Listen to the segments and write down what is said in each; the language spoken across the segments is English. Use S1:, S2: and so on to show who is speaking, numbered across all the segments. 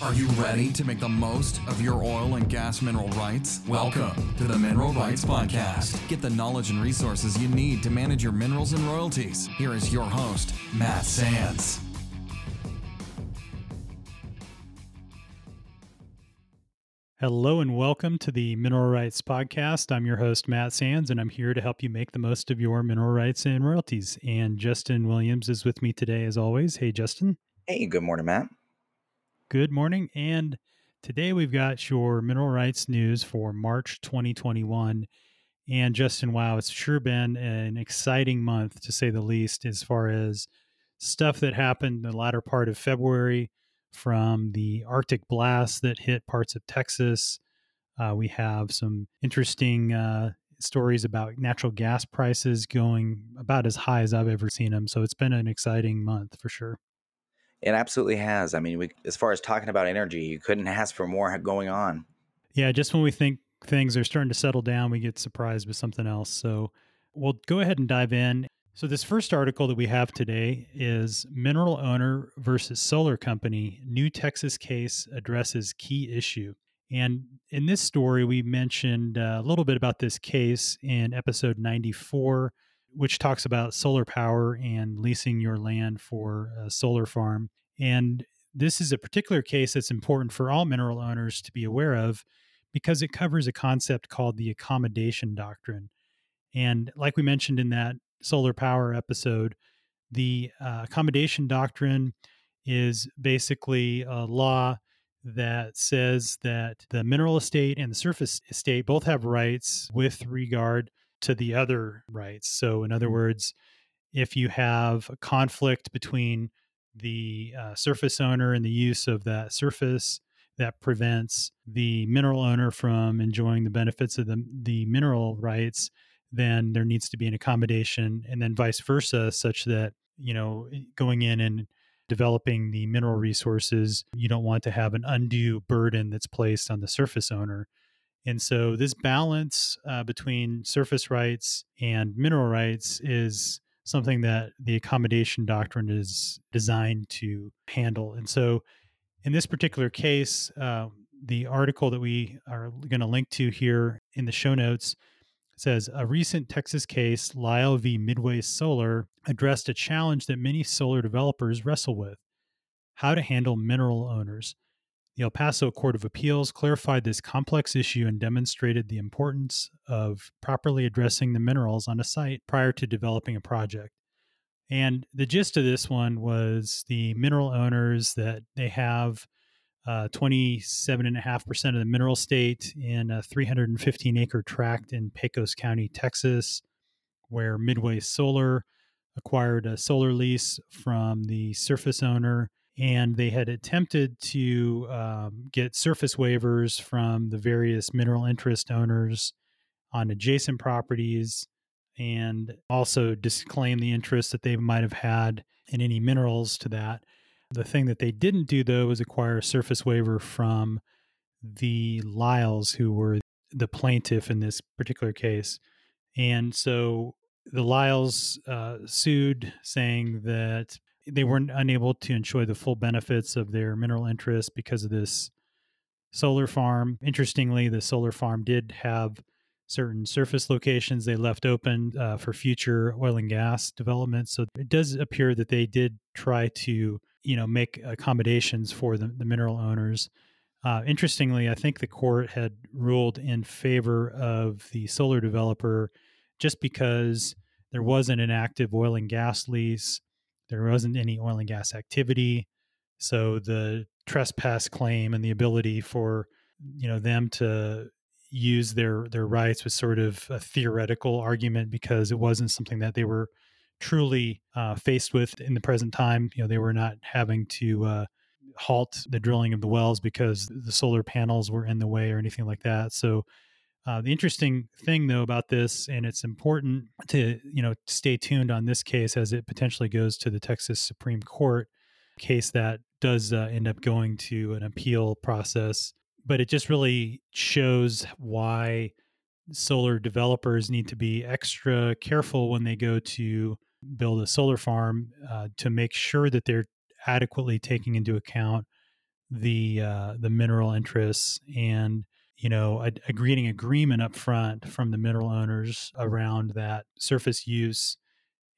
S1: Are you ready to make the most of your oil and gas mineral rights? Welcome to the Mineral Rights Podcast. Get the knowledge and resources you need to manage your minerals and royalties. Here is your host, Matt Sands.
S2: Hello and welcome to the Mineral Rights Podcast. I'm your host, Matt Sands, and I'm here to help you make the most of your mineral rights and royalties. And Justin Williams is with me today, as always. Hey, Justin.
S3: Hey, good morning, Matt.
S2: Good morning. And today we've got your mineral rights news for March 2021. And Justin, wow, it's sure been an exciting month to say the least, as far as stuff that happened in the latter part of February from the Arctic blast that hit parts of Texas. Uh, we have some interesting uh, stories about natural gas prices going about as high as I've ever seen them. So it's been an exciting month for sure.
S3: It absolutely has. I mean, we, as far as talking about energy, you couldn't ask for more going on.
S2: Yeah, just when we think things are starting to settle down, we get surprised with something else. So we'll go ahead and dive in. So, this first article that we have today is Mineral Owner versus Solar Company New Texas Case Addresses Key Issue. And in this story, we mentioned uh, a little bit about this case in episode 94 which talks about solar power and leasing your land for a solar farm. And this is a particular case that's important for all mineral owners to be aware of because it covers a concept called the accommodation doctrine. And like we mentioned in that solar power episode, the uh, accommodation doctrine is basically a law that says that the mineral estate and the surface estate both have rights with regard to the other rights. So, in other mm-hmm. words, if you have a conflict between the uh, surface owner and the use of that surface that prevents the mineral owner from enjoying the benefits of the, the mineral rights, then there needs to be an accommodation, and then vice versa, such that, you know, going in and developing the mineral resources, you don't want to have an undue burden that's placed on the surface owner. And so, this balance uh, between surface rights and mineral rights is something that the accommodation doctrine is designed to handle. And so, in this particular case, uh, the article that we are going to link to here in the show notes says a recent Texas case, Lyle v. Midway Solar, addressed a challenge that many solar developers wrestle with how to handle mineral owners. The El Paso Court of Appeals clarified this complex issue and demonstrated the importance of properly addressing the minerals on a site prior to developing a project. And the gist of this one was the mineral owners that they have uh, 27.5% of the mineral estate in a 315 acre tract in Pecos County, Texas, where Midway Solar acquired a solar lease from the surface owner and they had attempted to um, get surface waivers from the various mineral interest owners on adjacent properties and also disclaim the interest that they might have had in any minerals to that. The thing that they didn't do, though, was acquire a surface waiver from the Lyles, who were the plaintiff in this particular case. And so the Lyles uh, sued, saying that they weren't unable to enjoy the full benefits of their mineral interest because of this solar farm. Interestingly, the solar farm did have certain surface locations they left open uh, for future oil and gas development. So it does appear that they did try to, you know, make accommodations for the, the mineral owners. Uh, interestingly, I think the court had ruled in favor of the solar developer just because there wasn't an active oil and gas lease there wasn't any oil and gas activity. So the trespass claim and the ability for you know them to use their their rights was sort of a theoretical argument because it wasn't something that they were truly uh, faced with in the present time. You know, they were not having to uh, halt the drilling of the wells because the solar panels were in the way or anything like that. So uh, the interesting thing, though, about this, and it's important to you know stay tuned on this case as it potentially goes to the Texas Supreme Court case that does uh, end up going to an appeal process. But it just really shows why solar developers need to be extra careful when they go to build a solar farm uh, to make sure that they're adequately taking into account the uh, the mineral interests and you know a, a greeting agreement up front from the mineral owners around that surface use.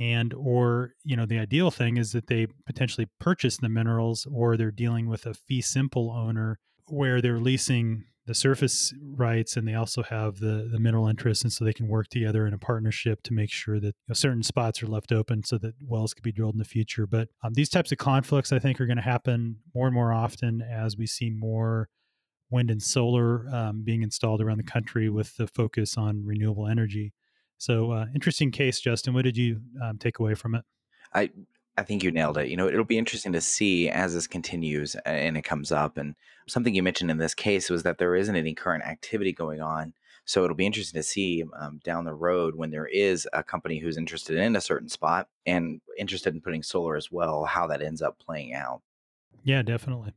S2: And or you know the ideal thing is that they potentially purchase the minerals or they're dealing with a fee simple owner where they're leasing the surface rights and they also have the the mineral interest and so they can work together in a partnership to make sure that you know, certain spots are left open so that wells could be drilled in the future. But um, these types of conflicts i think are going to happen more and more often as we see more wind and solar um, being installed around the country with the focus on renewable energy so uh, interesting case justin what did you um, take away from it
S3: I I think you nailed it. You know, it'll be interesting to see as this continues and it comes up. And something you mentioned in this case was that there isn't any current activity going on. So it'll be interesting to see um, down the road when there is a company who's interested in a certain spot and interested in putting solar as well, how that ends up playing out.
S2: Yeah, definitely.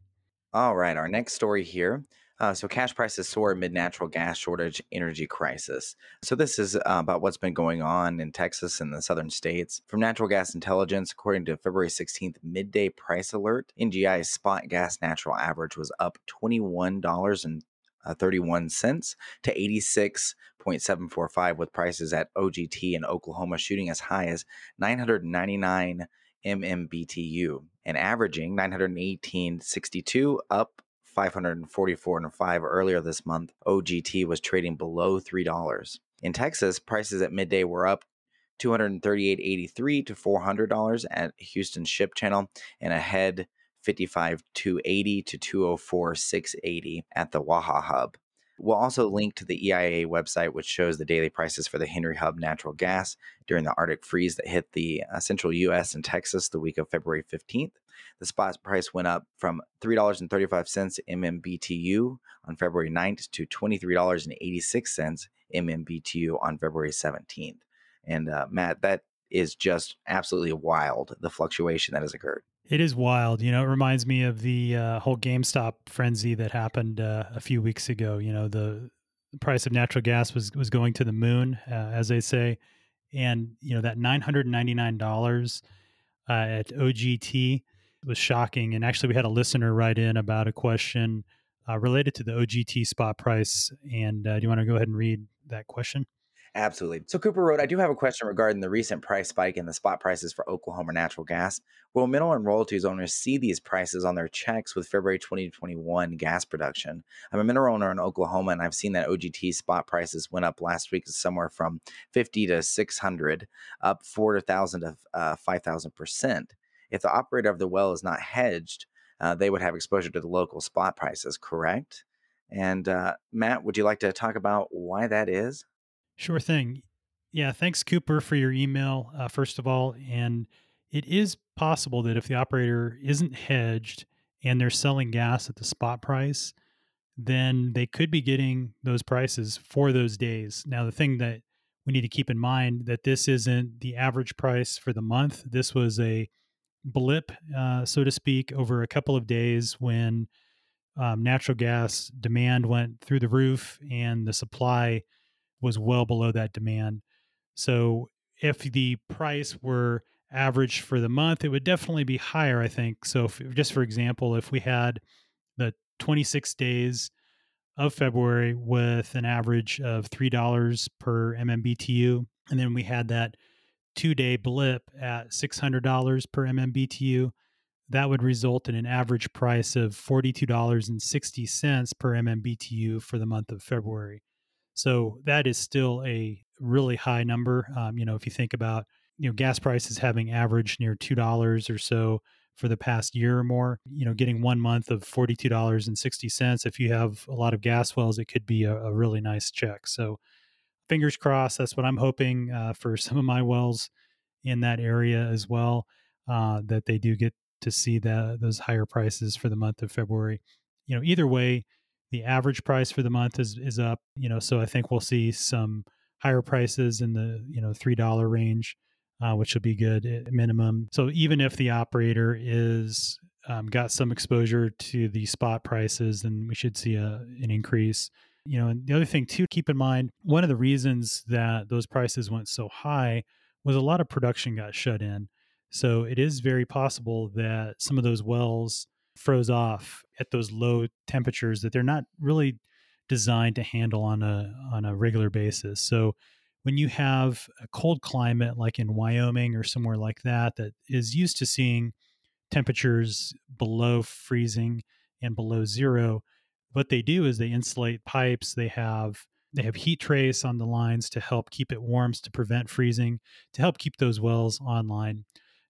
S3: All right, our next story here uh, so cash prices soar amid natural gas shortage energy crisis. So this is uh, about what's been going on in Texas and the southern states. From Natural Gas Intelligence, according to February 16th midday price alert, NGI's spot gas national average was up $21 and uh, 31 to 86.745 with prices at OGT in Oklahoma shooting as high as 999 MMBTU and averaging 918.62 up 544 and 5 earlier this month, OGT was trading below $3. In Texas, prices at midday were up 238.83 to $400 at Houston Ship Channel and ahead 55 280 to 204 680 at the Waha Hub. We'll also link to the EIA website, which shows the daily prices for the Henry Hub natural gas during the Arctic freeze that hit the uh, central U.S. and Texas the week of February 15th. The spot price went up from $3.35 MMBTU on February 9th to $23.86 MMBTU on February 17th. And uh, Matt, that is just absolutely wild, the fluctuation that has occurred.
S2: It is wild. You know, it reminds me of the uh, whole GameStop frenzy that happened uh, a few weeks ago. You know, the, price of natural gas was was going to the moon, uh, as they say, and you know that nine hundred ninety nine dollars uh, at OGT was shocking. And actually, we had a listener write in about a question uh, related to the OGT spot price. And uh, do you want to go ahead and read that question?
S3: Absolutely. So Cooper wrote, I do have a question regarding the recent price spike in the spot prices for Oklahoma natural gas. Will mineral and royalties owners see these prices on their checks with February 2021 gas production? I'm a mineral owner in Oklahoma, and I've seen that OGT spot prices went up last week somewhere from 50 to 600, up 4,000 to uh, 5,000 percent. If the operator of the well is not hedged, uh, they would have exposure to the local spot prices, correct? And uh, Matt, would you like to talk about why that is?
S2: Sure thing. Yeah, thanks, Cooper, for your email, uh, first of all. And it is possible that if the operator isn't hedged and they're selling gas at the spot price, then they could be getting those prices for those days. Now, the thing that we need to keep in mind that this isn't the average price for the month. This was a blip, uh, so to speak, over a couple of days when um, natural gas demand went through the roof and the supply was well below that demand. So if the price were average for the month, it would definitely be higher, I think. So if, just for example, if we had the 26 days of February with an average of $3 per MMBTU, and then we had that two day blip at $600 per MMBTU, that would result in an average price of $42.60 per MMBTU for the month of February. So that is still a really high number. Um, you know, if you think about you know gas prices having averaged near two dollars or so for the past year or more, you know, getting one month of forty two dollars and sixty cents. If you have a lot of gas wells, it could be a, a really nice check. So fingers crossed. That's what I'm hoping uh, for some of my wells in that area as well. Uh, that they do get to see the those higher prices for the month of February. You know, either way, the average price for the month is is up. You know, so I think we'll see some higher prices in the you know three dollar range, uh, which will be good at minimum. So even if the operator is um, got some exposure to the spot prices, then we should see a an increase. You know, and the other thing too, keep in mind one of the reasons that those prices went so high was a lot of production got shut in. So it is very possible that some of those wells froze off at those low temperatures that they're not really designed to handle on a on a regular basis. So when you have a cold climate like in Wyoming or somewhere like that that is used to seeing temperatures below freezing and below zero, what they do is they insulate pipes, they have they have heat trace on the lines to help keep it warm to prevent freezing, to help keep those wells online.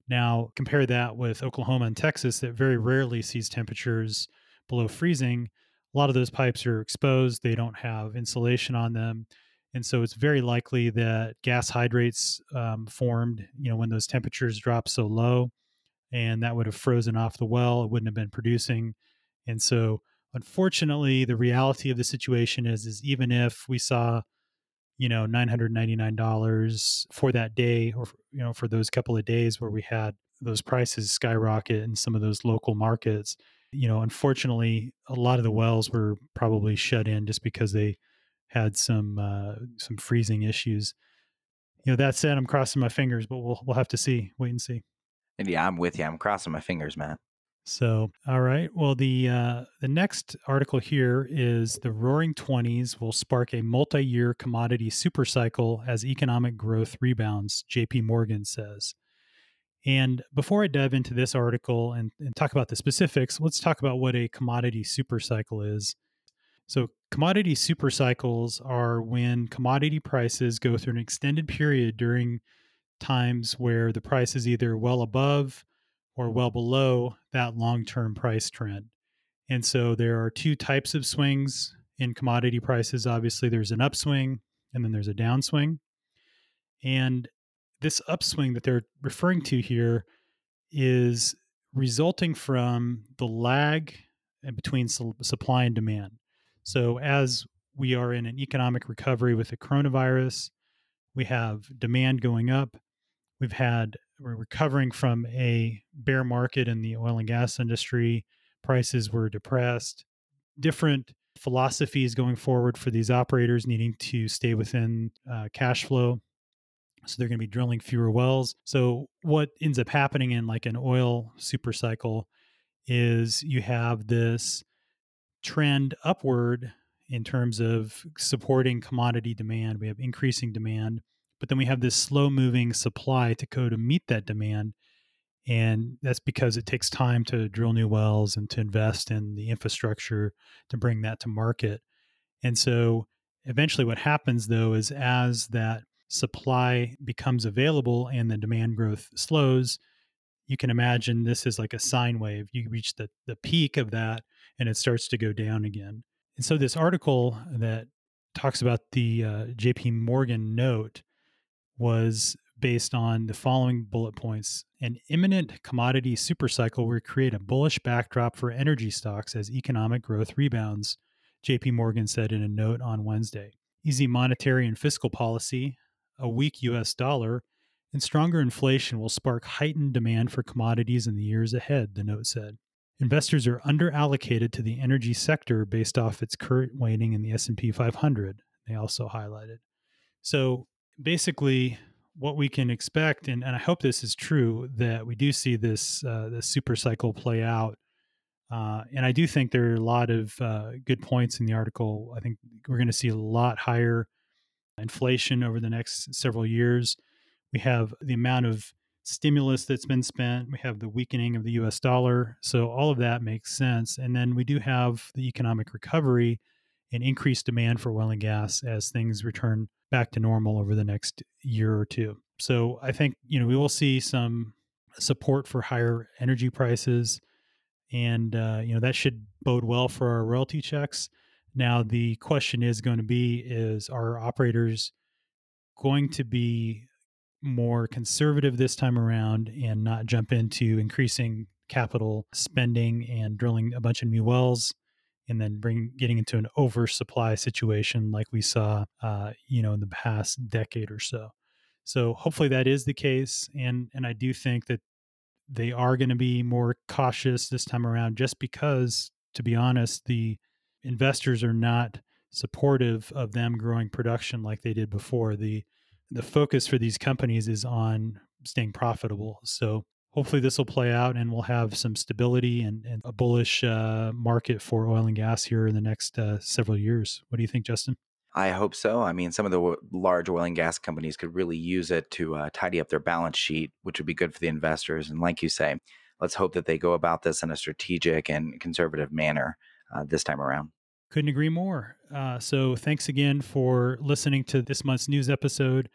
S2: Now, compare that with Oklahoma and Texas that very rarely sees temperatures below freezing. A lot of those pipes are exposed, they don't have insulation on them. And so it's very likely that gas hydrates um, formed, you know, when those temperatures drop so low, and that would have frozen off the well. It wouldn't have been producing. And so, unfortunately, the reality of the situation is, is even if we saw you know $999 for that day or you know for those couple of days where we had those prices skyrocket in some of those local markets. You know unfortunately a lot of the wells were probably shut in just because they had some uh, some freezing issues. You know that said i'm crossing my fingers but we'll we'll have to see wait and see.
S3: And yeah i'm with you i'm crossing my fingers man
S2: so, all right. Well, the uh, the next article here is the Roaring Twenties will spark a multi-year commodity supercycle as economic growth rebounds. J.P. Morgan says. And before I dive into this article and, and talk about the specifics, let's talk about what a commodity supercycle is. So, commodity supercycles are when commodity prices go through an extended period during times where the price is either well above or well below that long term price trend. And so there are two types of swings in commodity prices. Obviously, there's an upswing and then there's a downswing. And this upswing that they're referring to here is resulting from the lag eh, between supply and demand. So, as we are in an economic recovery with the coronavirus, we have demand going up. We've had we're recovering from a bear market in the oil and gas industry. Prices were depressed. Different philosophies going forward for these operators needing to stay within uh, cash flow. So they're going to be drilling fewer wells. So what ends up happening in like an oil super cycle is you have this trend upward in terms of supporting commodity demand. We have increasing demand but then we have this slow moving supply to go to meet that demand. And that's because it takes time to drill new wells and to invest in the infrastructure to bring that to market. And so eventually, what happens though is as that supply becomes available and the demand growth slows, you can imagine this is like a sine wave. You reach the, the peak of that and it starts to go down again. And so, this article that talks about the uh, JP Morgan note was based on the following bullet points. An imminent commodity supercycle will create a bullish backdrop for energy stocks as economic growth rebounds, JP Morgan said in a note on Wednesday. Easy monetary and fiscal policy, a weak US dollar, and stronger inflation will spark heightened demand for commodities in the years ahead, the note said. Investors are underallocated to the energy sector based off its current weighting in the S&P 500, they also highlighted. So, basically what we can expect, and, and I hope this is true, that we do see this uh, this super cycle play out. Uh, and I do think there are a lot of uh, good points in the article. I think we're going to see a lot higher inflation over the next several years. We have the amount of stimulus that's been spent. We have the weakening of the US dollar. So all of that makes sense. And then we do have the economic recovery and increased demand for oil and gas as things return back to normal over the next year or two. So I think, you know, we will see some support for higher energy prices and uh, you know that should bode well for our royalty checks. Now the question is going to be is our operators going to be more conservative this time around and not jump into increasing capital spending and drilling a bunch of new wells and then bring getting into an oversupply situation like we saw, uh, you know, in the past decade or so. So hopefully that is the case, and and I do think that they are going to be more cautious this time around, just because, to be honest, the investors are not supportive of them growing production like they did before. the The focus for these companies is on staying profitable. So hopefully this will play out and we'll have some stability and, and a bullish uh, market for oil and gas here in the next uh, several years. What do you think, Justin?
S3: I hope so. I mean, some of the w- large oil and gas companies could really use it to uh, tidy up their balance sheet, which would be good for the investors. And like you say, let's hope that they go about this in a strategic and conservative manner uh, this time around.
S2: Couldn't agree more. Uh, so, thanks again for listening to this month's news episode.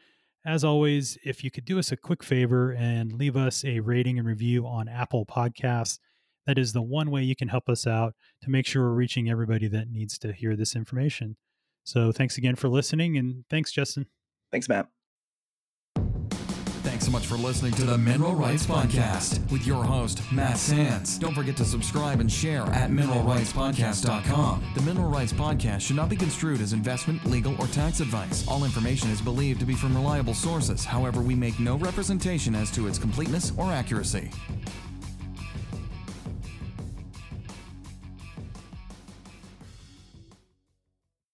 S2: As always, if you could do us a quick favor and leave us a rating and review on Apple Podcasts, that is the one way you can help us out to make sure we're reaching everybody that needs to hear this information. So, thanks again for listening, and thanks, Justin.
S3: Thanks, Matt.
S1: Thanks so much for listening to the Mineral Rights Podcast with your host, Matt Sands. Don't forget to subscribe and share at mineralrightspodcast.com. The Mineral Rights Podcast should not be construed as investment, legal, or tax advice. All information is believed to be from reliable sources. However, we make no representation as to its completeness or accuracy.